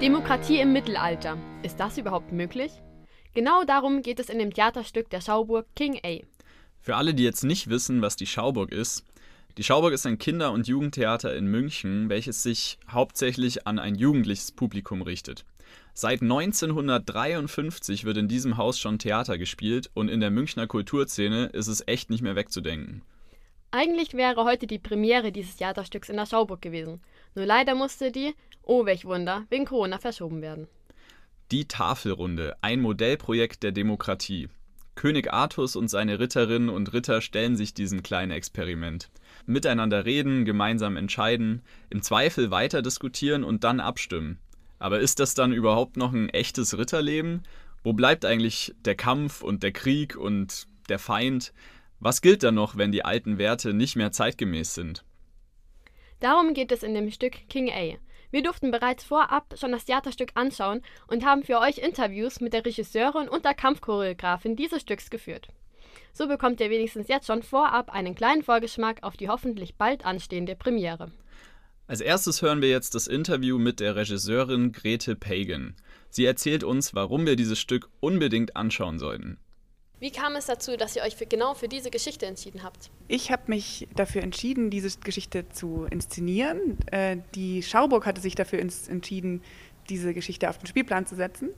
Demokratie im Mittelalter. Ist das überhaupt möglich? Genau darum geht es in dem Theaterstück der Schauburg King A. Für alle, die jetzt nicht wissen, was die Schauburg ist, die Schauburg ist ein Kinder- und Jugendtheater in München, welches sich hauptsächlich an ein jugendliches Publikum richtet. Seit 1953 wird in diesem Haus schon Theater gespielt und in der Münchner Kulturszene ist es echt nicht mehr wegzudenken. Eigentlich wäre heute die Premiere dieses Theaterstücks in der Schauburg gewesen. Nur leider musste die, oh welch Wunder, wegen Corona verschoben werden. Die Tafelrunde, ein Modellprojekt der Demokratie. König Artus und seine Ritterinnen und Ritter stellen sich diesem kleinen Experiment. Miteinander reden, gemeinsam entscheiden, im Zweifel weiter diskutieren und dann abstimmen. Aber ist das dann überhaupt noch ein echtes Ritterleben? Wo bleibt eigentlich der Kampf und der Krieg und der Feind? Was gilt dann noch, wenn die alten Werte nicht mehr zeitgemäß sind? Darum geht es in dem Stück King A. Wir durften bereits vorab schon das Theaterstück anschauen und haben für euch Interviews mit der Regisseurin und der Kampfchoreografin dieses Stücks geführt. So bekommt ihr wenigstens jetzt schon vorab einen kleinen Vorgeschmack auf die hoffentlich bald anstehende Premiere. Als erstes hören wir jetzt das Interview mit der Regisseurin Grete Pagan. Sie erzählt uns, warum wir dieses Stück unbedingt anschauen sollten. Wie kam es dazu, dass ihr euch für, genau für diese Geschichte entschieden habt? Ich habe mich dafür entschieden, diese Geschichte zu inszenieren. Äh, die Schauburg hatte sich dafür entschieden, diese Geschichte auf den Spielplan zu setzen.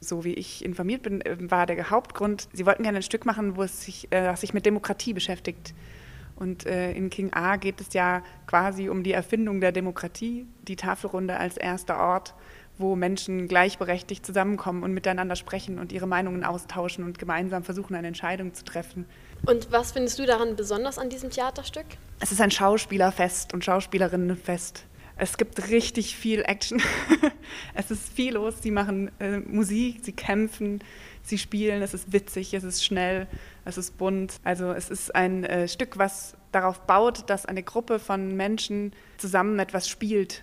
So wie ich informiert bin, äh, war der Hauptgrund, sie wollten gerne ein Stück machen, wo es sich, äh, sich mit Demokratie beschäftigt. Und äh, in King A geht es ja quasi um die Erfindung der Demokratie, die Tafelrunde als erster Ort, wo Menschen gleichberechtigt zusammenkommen und miteinander sprechen und ihre Meinungen austauschen und gemeinsam versuchen, eine Entscheidung zu treffen. Und was findest du daran besonders an diesem Theaterstück? Es ist ein Schauspielerfest und Schauspielerinnenfest. Es gibt richtig viel Action. es ist viel los. Sie machen äh, Musik, sie kämpfen, sie spielen. Es ist witzig, es ist schnell, es ist bunt. Also es ist ein äh, Stück, was darauf baut, dass eine Gruppe von Menschen zusammen etwas spielt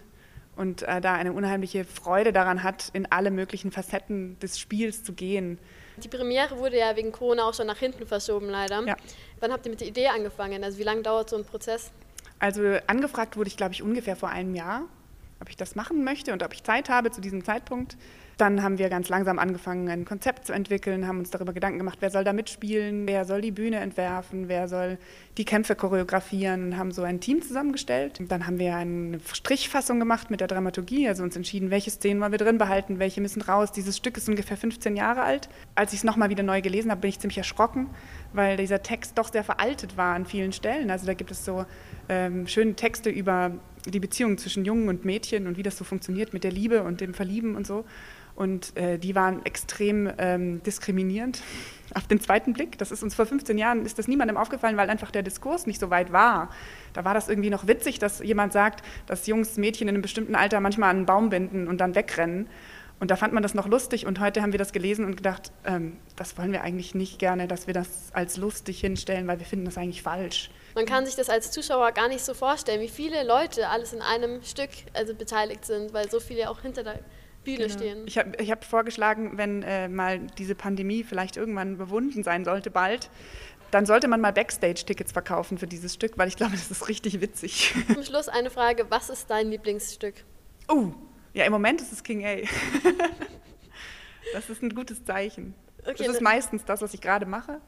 und äh, da eine unheimliche Freude daran hat, in alle möglichen Facetten des Spiels zu gehen. Die Premiere wurde ja wegen Corona auch schon nach hinten verschoben, leider. Ja. Wann habt ihr mit der Idee angefangen? Also wie lange dauert so ein Prozess? Also angefragt wurde ich, glaube ich, ungefähr vor einem Jahr, ob ich das machen möchte und ob ich Zeit habe zu diesem Zeitpunkt. Dann haben wir ganz langsam angefangen, ein Konzept zu entwickeln, haben uns darüber Gedanken gemacht, wer soll da mitspielen, wer soll die Bühne entwerfen, wer soll die Kämpfe choreografieren, haben so ein Team zusammengestellt. Dann haben wir eine Strichfassung gemacht mit der Dramaturgie, also uns entschieden, welche Szenen wollen wir drin behalten, welche müssen raus. Dieses Stück ist ungefähr 15 Jahre alt. Als ich es nochmal wieder neu gelesen habe, bin ich ziemlich erschrocken, weil dieser Text doch sehr veraltet war an vielen Stellen. Also da gibt es so ähm, schöne Texte über die Beziehung zwischen Jungen und Mädchen und wie das so funktioniert mit der Liebe und dem Verlieben und so. Und äh, die waren extrem ähm, diskriminierend auf den zweiten Blick. Das ist uns vor 15 Jahren, ist das niemandem aufgefallen, weil einfach der Diskurs nicht so weit war. Da war das irgendwie noch witzig, dass jemand sagt, dass Jungs Mädchen in einem bestimmten Alter manchmal an einen Baum binden und dann wegrennen. Und da fand man das noch lustig und heute haben wir das gelesen und gedacht, ähm, das wollen wir eigentlich nicht gerne, dass wir das als lustig hinstellen, weil wir finden das eigentlich falsch. Man kann sich das als Zuschauer gar nicht so vorstellen, wie viele Leute alles in einem Stück also beteiligt sind, weil so viele auch hinter der Bühne genau. stehen. Ich habe hab vorgeschlagen, wenn äh, mal diese Pandemie vielleicht irgendwann bewunden sein sollte, bald, dann sollte man mal Backstage-Tickets verkaufen für dieses Stück, weil ich glaube, das ist richtig witzig. Zum Schluss eine Frage: Was ist dein Lieblingsstück? Oh, ja, im Moment ist es King A. das ist ein gutes Zeichen. Okay, das ist meistens das, was ich gerade mache.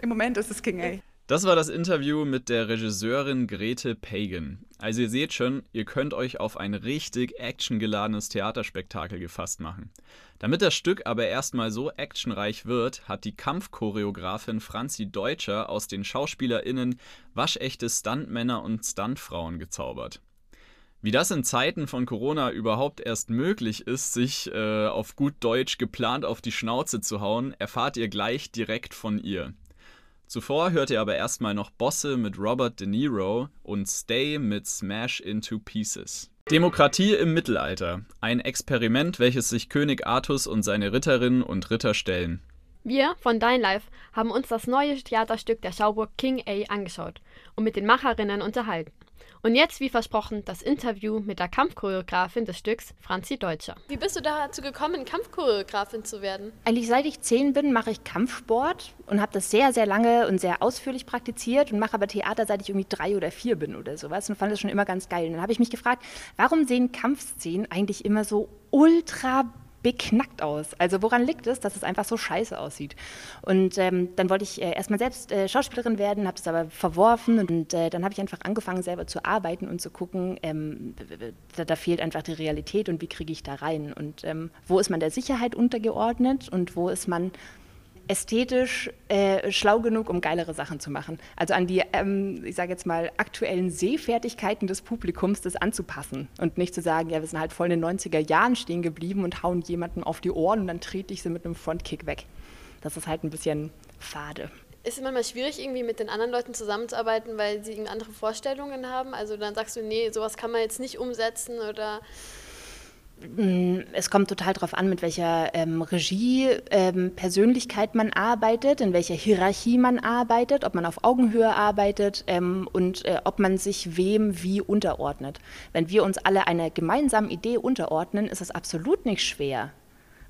Im Moment ist es King A. Das war das Interview mit der Regisseurin Grete Pagan. Also ihr seht schon, ihr könnt euch auf ein richtig actiongeladenes Theaterspektakel gefasst machen. Damit das Stück aber erstmal so actionreich wird, hat die Kampfchoreografin Franzi Deutscher aus den SchauspielerInnen waschechte Stuntmänner und Stuntfrauen gezaubert. Wie das in Zeiten von Corona überhaupt erst möglich ist, sich äh, auf gut Deutsch geplant auf die Schnauze zu hauen, erfahrt ihr gleich direkt von ihr. Zuvor hört ihr aber erstmal noch Bosse mit Robert De Niro und Stay mit Smash into Pieces. Demokratie im Mittelalter. Ein Experiment, welches sich König Artus und seine Ritterinnen und Ritter stellen. Wir von Dein Life haben uns das neue Theaterstück der Schauburg King A angeschaut und mit den Macherinnen unterhalten. Und jetzt, wie versprochen, das Interview mit der Kampfchoreografin des Stücks, Franzi Deutscher. Wie bist du dazu gekommen, Kampfchoreografin zu werden? Eigentlich seit ich zehn bin, mache ich Kampfsport und habe das sehr, sehr lange und sehr ausführlich praktiziert und mache aber Theater, seit ich irgendwie drei oder vier bin oder sowas und fand das schon immer ganz geil. Und dann habe ich mich gefragt, warum sehen Kampfszenen eigentlich immer so ultra beknackt aus. Also woran liegt es, dass es einfach so scheiße aussieht? Und ähm, dann wollte ich äh, erstmal selbst äh, Schauspielerin werden, habe das aber verworfen und äh, dann habe ich einfach angefangen, selber zu arbeiten und zu gucken, ähm, da, da, fehlt einfach die Realität und wie kriege ich da rein? Und ähm, wo ist man der Sicherheit untergeordnet und wo ist man ästhetisch äh, schlau genug, um geilere Sachen zu machen. Also an die, ähm, ich sage jetzt mal, aktuellen Sehfertigkeiten des Publikums das anzupassen und nicht zu sagen, ja, wir sind halt voll in den 90er Jahren stehen geblieben und hauen jemanden auf die Ohren und dann trete ich sie mit einem Frontkick weg. Das ist halt ein bisschen fade. Ist es manchmal schwierig, irgendwie mit den anderen Leuten zusammenzuarbeiten, weil sie andere Vorstellungen haben? Also dann sagst du, nee, sowas kann man jetzt nicht umsetzen oder es kommt total darauf an, mit welcher ähm, Regie, ähm, man arbeitet, in welcher Hierarchie man arbeitet, ob man auf Augenhöhe arbeitet ähm, und äh, ob man sich wem wie unterordnet. Wenn wir uns alle einer gemeinsamen Idee unterordnen, ist es absolut nicht schwer,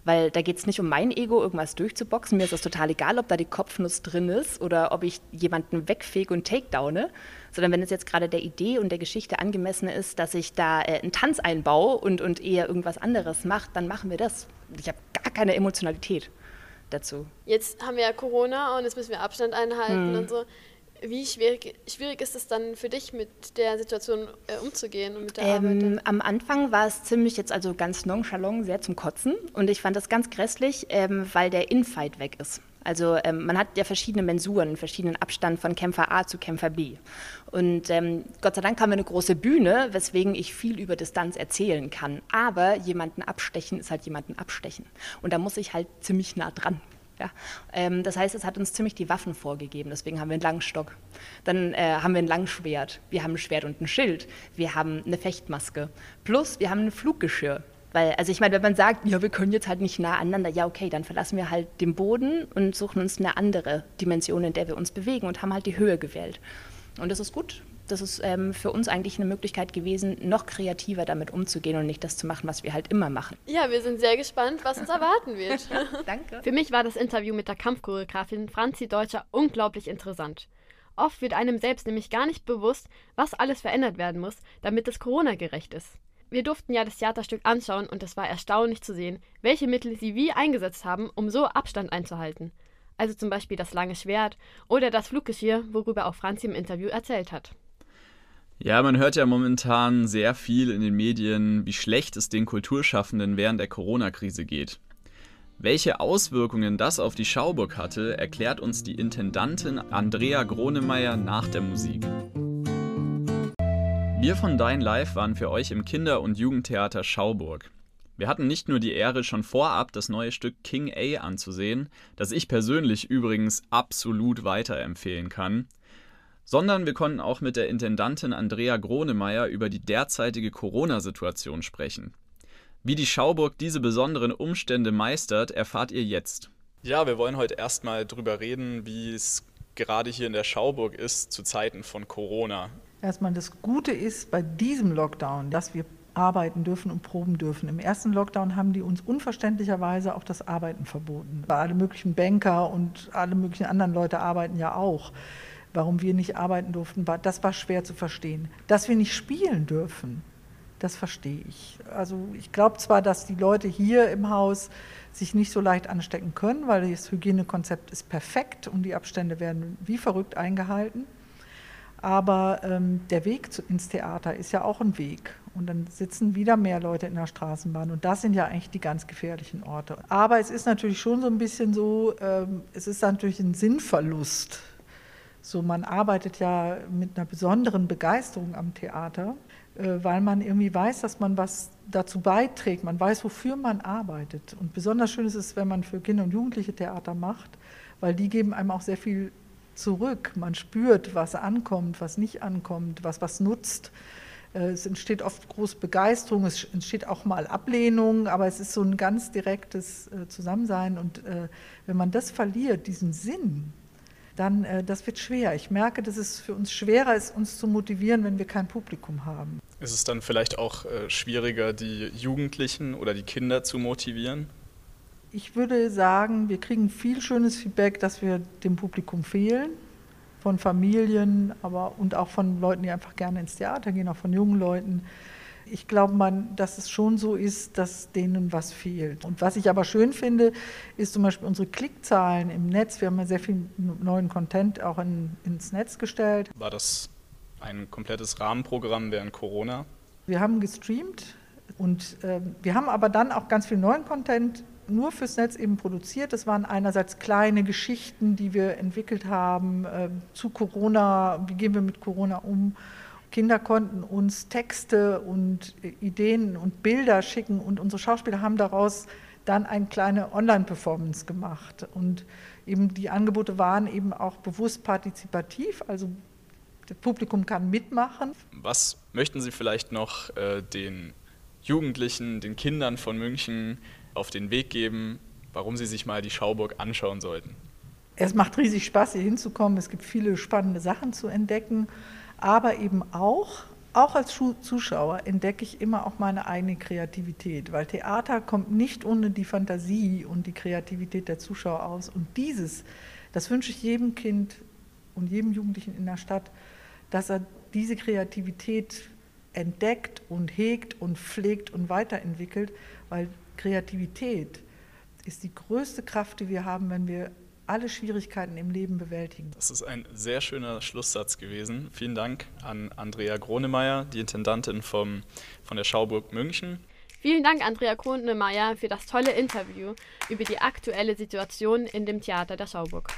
weil da geht es nicht um mein Ego, irgendwas durchzuboxen. Mir ist es total egal, ob da die Kopfnuss drin ist oder ob ich jemanden wegfege und takedowne. Sondern wenn es jetzt gerade der Idee und der Geschichte angemessen ist, dass ich da äh, einen Tanz einbaue und, und eher irgendwas anderes mache, dann machen wir das. Ich habe gar keine Emotionalität dazu. Jetzt haben wir ja Corona und jetzt müssen wir Abstand einhalten hm. und so. Wie schwierig, schwierig ist es dann für dich, mit der Situation äh, umzugehen und mit der ähm, Arbeit? Am Anfang war es ziemlich jetzt also ganz nonchalant, sehr zum Kotzen. Und ich fand das ganz grässlich, ähm, weil der Infight weg ist. Also ähm, man hat ja verschiedene Mensuren, verschiedenen Abstand von Kämpfer A zu Kämpfer B. Und ähm, Gott sei Dank haben wir eine große Bühne, weswegen ich viel über Distanz erzählen kann. Aber jemanden abstechen ist halt jemanden abstechen. Und da muss ich halt ziemlich nah dran. Ja? Ähm, das heißt, es hat uns ziemlich die Waffen vorgegeben. Deswegen haben wir einen langen Stock. Dann äh, haben wir ein Langschwert. Wir haben ein Schwert und ein Schild. Wir haben eine Fechtmaske. Plus, wir haben ein Fluggeschirr. Weil, also ich meine, wenn man sagt, ja, wir können jetzt halt nicht nah aneinander, ja, okay, dann verlassen wir halt den Boden und suchen uns eine andere Dimension, in der wir uns bewegen und haben halt die Höhe gewählt. Und das ist gut, das ist ähm, für uns eigentlich eine Möglichkeit gewesen, noch kreativer damit umzugehen und nicht das zu machen, was wir halt immer machen. Ja, wir sind sehr gespannt, was uns erwarten wird. Danke. Für mich war das Interview mit der Kampfchoreografin Franzi Deutscher unglaublich interessant. Oft wird einem selbst nämlich gar nicht bewusst, was alles verändert werden muss, damit es Corona-gerecht ist. Wir durften ja das Theaterstück anschauen und es war erstaunlich zu sehen, welche Mittel sie wie eingesetzt haben, um so Abstand einzuhalten. Also zum Beispiel das lange Schwert oder das Fluggeschirr, worüber auch Franzi im Interview erzählt hat. Ja, man hört ja momentan sehr viel in den Medien, wie schlecht es den Kulturschaffenden während der Corona-Krise geht. Welche Auswirkungen das auf die Schauburg hatte, erklärt uns die Intendantin Andrea Gronemeyer nach der Musik. Wir von Dein Live waren für euch im Kinder- und Jugendtheater Schauburg. Wir hatten nicht nur die Ehre, schon vorab das neue Stück King A anzusehen, das ich persönlich übrigens absolut weiterempfehlen kann, sondern wir konnten auch mit der Intendantin Andrea Gronemeyer über die derzeitige Corona-Situation sprechen. Wie die Schauburg diese besonderen Umstände meistert, erfahrt ihr jetzt. Ja, wir wollen heute erstmal drüber reden, wie es gerade hier in der Schauburg ist zu Zeiten von Corona. Erstmal das Gute ist bei diesem Lockdown, dass wir arbeiten dürfen und proben dürfen. Im ersten Lockdown haben die uns unverständlicherweise auch das Arbeiten verboten. Alle möglichen Banker und alle möglichen anderen Leute arbeiten ja auch warum wir nicht arbeiten durften, war, das war schwer zu verstehen. Dass wir nicht spielen dürfen, das verstehe ich. Also ich glaube zwar, dass die Leute hier im Haus sich nicht so leicht anstecken können, weil das Hygienekonzept ist perfekt und die Abstände werden wie verrückt eingehalten. Aber ähm, der Weg zu, ins Theater ist ja auch ein Weg. Und dann sitzen wieder mehr Leute in der Straßenbahn. Und das sind ja eigentlich die ganz gefährlichen Orte. Aber es ist natürlich schon so ein bisschen so, ähm, es ist natürlich ein Sinnverlust so, man arbeitet ja mit einer besonderen Begeisterung am Theater, äh, weil man irgendwie weiß, dass man was dazu beiträgt. Man weiß, wofür man arbeitet. Und besonders schön ist es, wenn man für Kinder und Jugendliche Theater macht, weil die geben einem auch sehr viel zurück. Man spürt, was ankommt, was nicht ankommt, was was nutzt. Äh, es entsteht oft große Begeisterung, es entsteht auch mal Ablehnung, aber es ist so ein ganz direktes äh, Zusammensein. Und wenn man das verliert, diesen Sinn, dann äh, das wird schwer. Ich merke, dass es für uns schwerer ist, uns zu motivieren, wenn wir kein Publikum haben. Ist es dann vielleicht auch äh, schwieriger, die Jugendlichen oder die Kinder zu motivieren? Ich würde sagen, wir kriegen viel schönes Feedback, dass wir dem Publikum fehlen, von Familien, aber und auch von Leuten, die einfach gerne ins Theater gehen, auch von jungen Leuten ich glaube, man, dass es schon so ist, dass denen was fehlt. Und was ich aber schön finde, ist zum Beispiel unsere Klickzahlen im Netz. Wir haben ja sehr viel neuen Content auch in, ins Netz gestellt. War das ein komplettes Rahmenprogramm während Corona? Wir haben gestreamt und äh, wir haben aber dann auch ganz viel neuen Content nur fürs Netz eben produziert. Das waren einerseits kleine Geschichten, die wir entwickelt haben äh, zu Corona, wie gehen wir mit Corona um Kinder konnten uns Texte und Ideen und Bilder schicken und unsere Schauspieler haben daraus dann eine kleine Online-Performance gemacht. Und eben die Angebote waren eben auch bewusst partizipativ, also das Publikum kann mitmachen. Was möchten Sie vielleicht noch äh, den Jugendlichen, den Kindern von München auf den Weg geben, warum sie sich mal die Schauburg anschauen sollten? Es macht riesig Spaß, hier hinzukommen. Es gibt viele spannende Sachen zu entdecken aber eben auch, auch als Zuschauer entdecke ich immer auch meine eigene Kreativität, weil Theater kommt nicht ohne die Fantasie und die Kreativität der Zuschauer aus. Und dieses, das wünsche ich jedem Kind und jedem Jugendlichen in der Stadt, dass er diese Kreativität entdeckt und hegt und pflegt und weiterentwickelt, weil Kreativität ist die größte Kraft, die wir haben, wenn wir alle Schwierigkeiten im Leben bewältigen. Das ist ein sehr schöner Schlusssatz gewesen. Vielen Dank an Andrea Gronemeyer, die Intendantin vom, von der Schauburg München. Vielen Dank, Andrea Gronemeyer, für das tolle Interview über die aktuelle Situation in dem Theater der Schauburg.